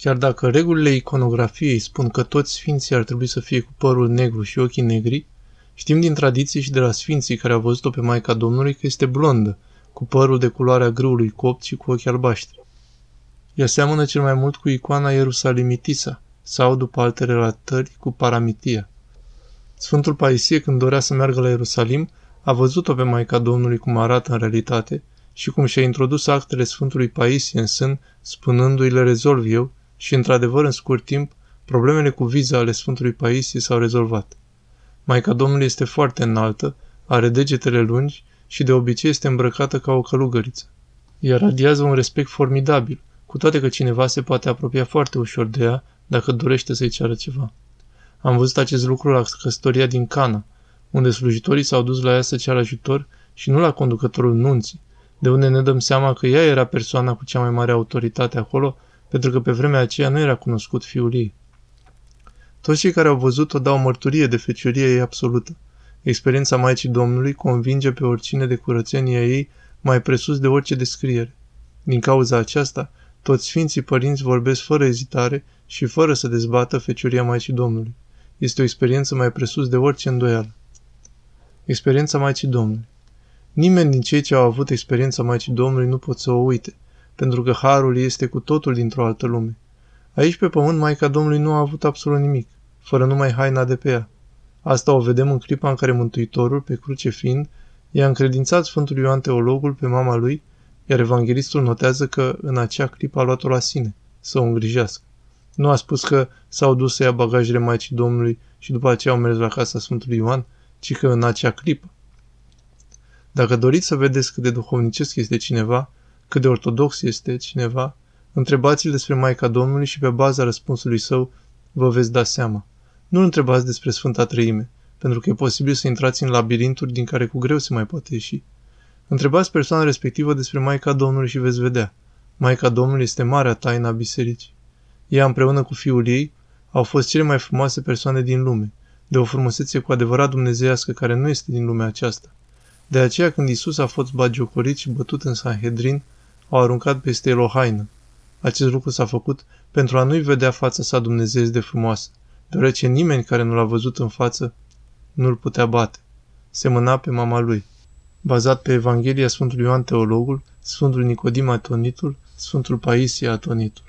Chiar dacă regulile iconografiei spun că toți sfinții ar trebui să fie cu părul negru și ochii negri, știm din tradiții și de la sfinții care au văzut-o pe Maica Domnului că este blondă, cu părul de culoarea grâului copt și cu ochi albaștri. Ea seamănă cel mai mult cu icoana Ierusalimitisa sau, după alte relatări, cu Paramitia. Sfântul Paisie, când dorea să meargă la Ierusalim, a văzut-o pe Maica Domnului cum arată în realitate și cum și-a introdus actele Sfântului Paisie în sân, spunându-i le rezolv eu și, într-adevăr, în scurt timp, problemele cu viza ale Sfântului Paisie s-au rezolvat. Maica Domnului este foarte înaltă, are degetele lungi și de obicei este îmbrăcată ca o călugăriță. Ea radiază un respect formidabil, cu toate că cineva se poate apropia foarte ușor de ea dacă dorește să-i ceară ceva. Am văzut acest lucru la căsătoria din Cana, unde slujitorii s-au dus la ea să ceară ajutor și nu la conducătorul nunții, de unde ne dăm seama că ea era persoana cu cea mai mare autoritate acolo, pentru că pe vremea aceea nu era cunoscut fiul ei. Toți cei care au văzut-o dau mărturie de feciorie ei absolută. Experiența Maicii Domnului convinge pe oricine de curățenia ei mai presus de orice descriere. Din cauza aceasta, toți Sfinții Părinți vorbesc fără ezitare și fără să dezbată fecioria Maicii Domnului. Este o experiență mai presus de orice îndoială. Experiența Maicii Domnului Nimeni din cei ce au avut experiența Maicii Domnului nu pot să o uite, pentru că Harul este cu totul dintr-o altă lume. Aici pe pământ Maica Domnului nu a avut absolut nimic, fără numai haina de pe ea. Asta o vedem în clipa în care Mântuitorul, pe cruce fiind, i-a încredințat Sfântul Ioan Teologul pe mama lui, iar evanghelistul notează că în acea clipă a luat-o la sine, să o îngrijească. Nu a spus că s-au dus să ia bagajele Maicii Domnului și după aceea au mers la casa Sfântului Ioan, ci că în acea clipă. Dacă doriți să vedeți cât de duhovnicesc este cineva, cât de ortodox este cineva, întrebați-l despre Maica Domnului și pe baza răspunsului său vă veți da seama. Nu întrebați despre Sfânta Treime, pentru că e posibil să intrați în labirinturi din care cu greu se mai poate ieși. Întrebați persoana respectivă despre Maica Domnului și veți vedea. Maica Domnului este marea taina a bisericii. Ea împreună cu fiul ei au fost cele mai frumoase persoane din lume, de o frumusețe cu adevărat dumnezeiască care nu este din lumea aceasta. De aceea când Isus a fost bagiocorit și bătut în Sanhedrin, au aruncat peste el o haină. Acest lucru s-a făcut pentru a nu-i vedea fața sa Dumnezeu de frumoasă, deoarece nimeni care nu l-a văzut în față nu-l putea bate. Semăna pe mama lui. Bazat pe Evanghelia Sfântului Ioan Teologul, Sfântul Nicodim Atonitul, Sfântul Paisie Atonitul.